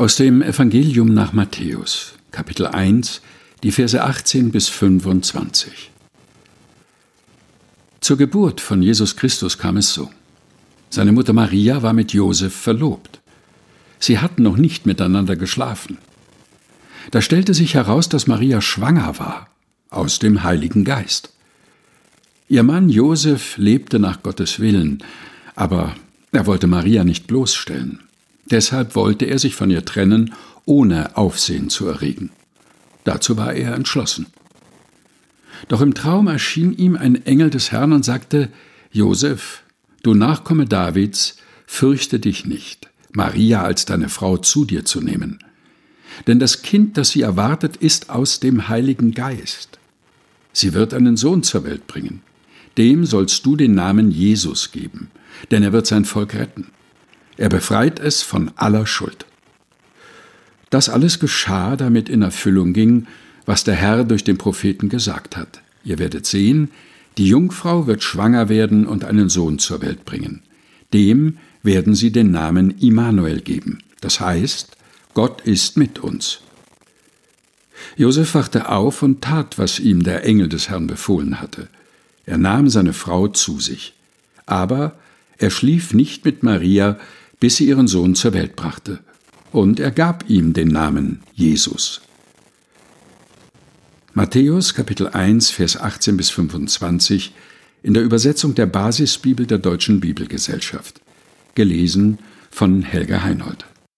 Aus dem Evangelium nach Matthäus, Kapitel 1, die Verse 18 bis 25. Zur Geburt von Jesus Christus kam es so. Seine Mutter Maria war mit Josef verlobt. Sie hatten noch nicht miteinander geschlafen. Da stellte sich heraus, dass Maria schwanger war, aus dem Heiligen Geist. Ihr Mann Josef lebte nach Gottes Willen, aber er wollte Maria nicht bloßstellen. Deshalb wollte er sich von ihr trennen, ohne Aufsehen zu erregen. Dazu war er entschlossen. Doch im Traum erschien ihm ein Engel des Herrn und sagte, Josef, du Nachkomme Davids, fürchte dich nicht, Maria als deine Frau zu dir zu nehmen. Denn das Kind, das sie erwartet, ist aus dem Heiligen Geist. Sie wird einen Sohn zur Welt bringen. Dem sollst du den Namen Jesus geben, denn er wird sein Volk retten. Er befreit es von aller Schuld. Das alles geschah, damit in Erfüllung ging, was der Herr durch den Propheten gesagt hat. Ihr werdet sehen, die Jungfrau wird schwanger werden und einen Sohn zur Welt bringen. Dem werden sie den Namen Immanuel geben. Das heißt, Gott ist mit uns. Josef wachte auf und tat, was ihm der Engel des Herrn befohlen hatte. Er nahm seine Frau zu sich. Aber er schlief nicht mit Maria, bis sie ihren Sohn zur Welt brachte. Und er gab ihm den Namen Jesus. Matthäus Kapitel 1 Vers 18 bis 25 in der Übersetzung der Basisbibel der Deutschen Bibelgesellschaft. Gelesen von Helga Heinold.